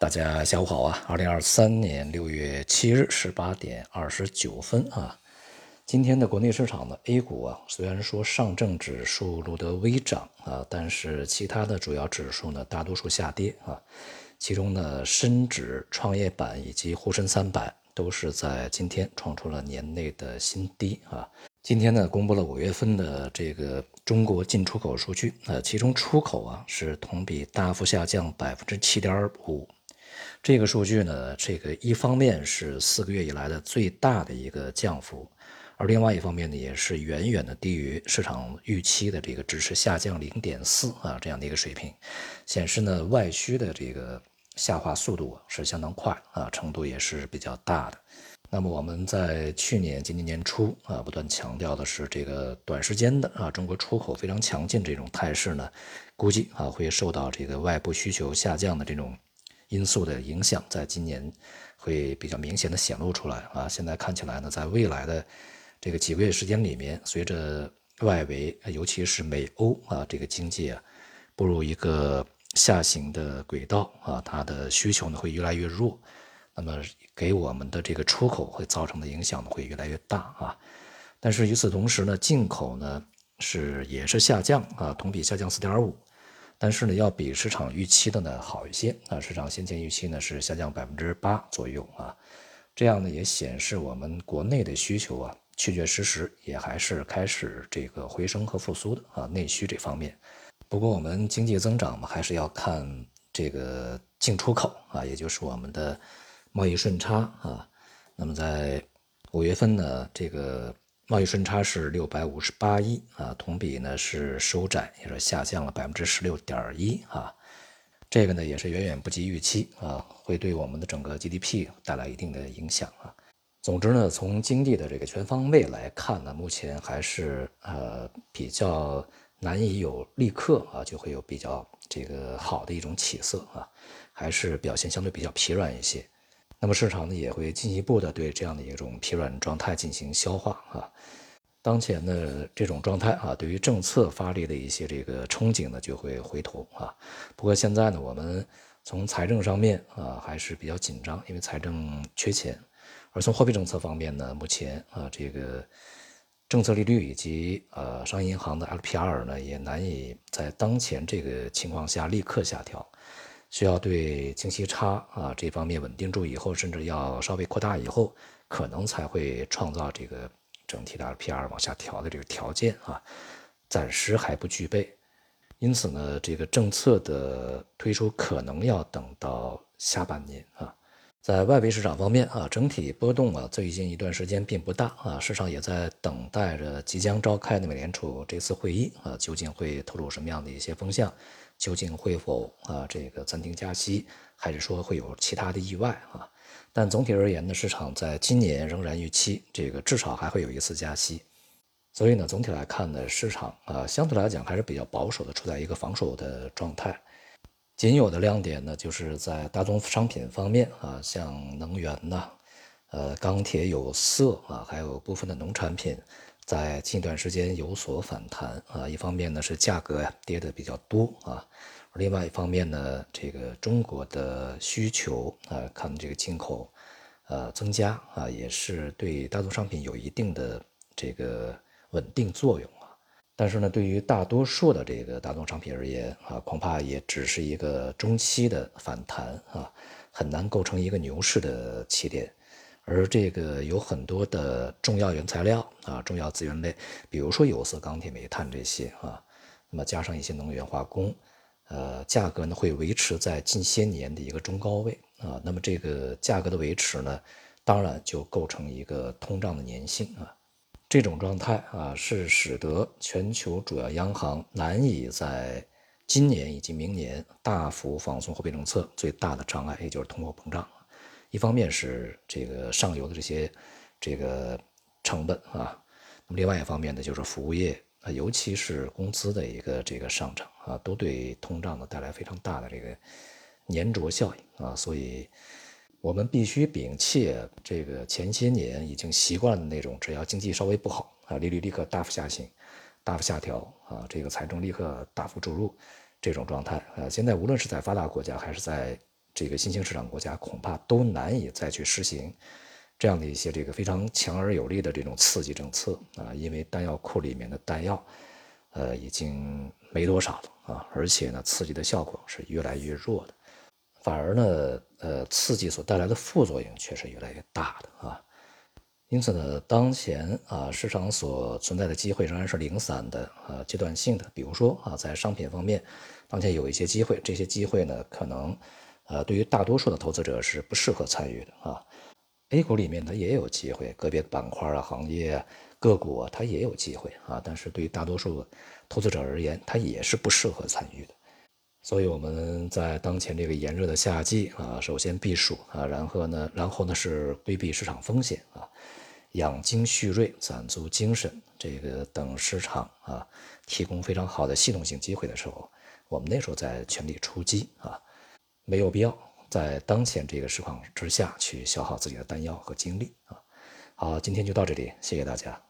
大家下午好啊！二零二三年六月七日十八点二十九分啊，今天的国内市场呢，A 股啊，虽然说上证指数录得微涨啊，但是其他的主要指数呢，大多数下跌啊。其中呢，深指、创业板以及沪深三百都是在今天创出了年内的新低啊。今天呢，公布了五月份的这个中国进出口数据，呃，其中出口啊是同比大幅下降百分之七点五。这个数据呢，这个一方面是四个月以来的最大的一个降幅，而另外一方面呢，也是远远的低于市场预期的这个只是下降零点四啊这样的一个水平，显示呢外需的这个下滑速度是相当快啊，程度也是比较大的。那么我们在去年今年年初啊，不断强调的是这个短时间的啊中国出口非常强劲这种态势呢，估计啊会受到这个外部需求下降的这种。因素的影响，在今年会比较明显的显露出来啊！现在看起来呢，在未来的这个几个月时间里面，随着外围，尤其是美欧啊，这个经济啊，步入一个下行的轨道啊，它的需求呢会越来越弱，那么给我们的这个出口会造成的影响呢会越来越大啊！但是与此同时呢，进口呢是也是下降啊，同比下降四点五。但是呢，要比市场预期的呢好一些啊。市场先前预期呢是下降百分之八左右啊，这样呢也显示我们国内的需求啊，确确实实也还是开始这个回升和复苏的啊。内需这方面，不过我们经济增长嘛，还是要看这个进出口啊，也就是我们的贸易顺差啊。那么在五月份呢，这个。贸易顺差是六百五十八亿啊，同比呢是收窄，也是下降了百分之十六点一啊。这个呢也是远远不及预期啊，会对我们的整个 GDP 带来一定的影响啊。总之呢，从经济的这个全方位来看呢，目前还是呃比较难以有立刻啊就会有比较这个好的一种起色啊，还是表现相对比较疲软一些。那么市场呢也会进一步的对这样的一种疲软状态进行消化啊。当前的这种状态啊，对于政策发力的一些这个憧憬呢就会回头啊。不过现在呢，我们从财政上面啊还是比较紧张，因为财政缺钱。而从货币政策方面呢，目前啊这个政策利率以及呃商业银行的 LPR 呢也难以在当前这个情况下立刻下调。需要对净息差啊这方面稳定住以后，甚至要稍微扩大以后，可能才会创造这个整体的 LPR 往下调的这个条件啊，暂时还不具备。因此呢，这个政策的推出可能要等到下半年啊。在外围市场方面啊，整体波动啊最近一段时间并不大啊，市场也在等待着即将召开的美联储这次会议啊，究竟会透露什么样的一些风向？究竟会否啊这个暂停加息，还是说会有其他的意外啊？但总体而言呢，市场在今年仍然预期这个至少还会有一次加息。所以呢，总体来看呢，市场啊相对来讲还是比较保守的，处在一个防守的状态。仅有的亮点呢，就是在大宗商品方面啊，像能源呐、呃钢铁、有色啊，还有部分的农产品，在近段时间有所反弹啊。一方面呢是价格呀跌的比较多啊，另外一方面呢，这个中国的需求啊，看这个进口呃增加啊，也是对大宗商品有一定的这个稳定作用啊。但是呢，对于大多数的这个大宗商品而言啊，恐怕也只是一个中期的反弹啊，很难构成一个牛市的起点。而这个有很多的重要原材料啊，重要资源类，比如说有色、钢铁、煤炭这些啊，那么加上一些能源化工，呃，价格呢会维持在近些年的一个中高位啊。那么这个价格的维持呢，当然就构成一个通胀的粘性啊。这种状态啊，是使得全球主要央行难以在今年以及明年大幅放松货币政策最大的障碍，也就是通货膨胀。一方面是这个上游的这些这个成本啊，那么另外一方面呢，就是服务业啊，尤其是工资的一个这个上涨啊，都对通胀呢带来非常大的这个粘着效应啊，所以。我们必须摒弃这个前些年已经习惯的那种，只要经济稍微不好啊，利率立刻大幅下行、大幅下调啊，这个财政立刻大幅注入这种状态啊。现在无论是在发达国家还是在这个新兴市场国家恐怕都难以再去实行这样的一些这个非常强而有力的这种刺激政策啊，因为弹药库里面的弹药，呃，已经没多少了啊，而且呢，刺激的效果是越来越弱的，反而呢，呃，刺激所带来的副作用却是越来越大的啊。因此呢，当前啊，市场所存在的机会仍然是零散的啊，阶段性的。比如说啊，在商品方面，当前有一些机会，这些机会呢，可能呃，对于大多数的投资者是不适合参与的啊。A 股里面它也有机会，个别板块啊、行业个股啊，它也有机会啊，但是对于大多数投资者而言，它也是不适合参与的。所以我们在当前这个炎热的夏季啊，首先避暑啊，然后呢，然后呢是规避市场风险啊。养精蓄锐，攒足精神，这个等市场啊提供非常好的系统性机会的时候，我们那时候再全力出击啊，没有必要在当前这个时况之下去消耗自己的弹药和精力啊。好，今天就到这里，谢谢大家。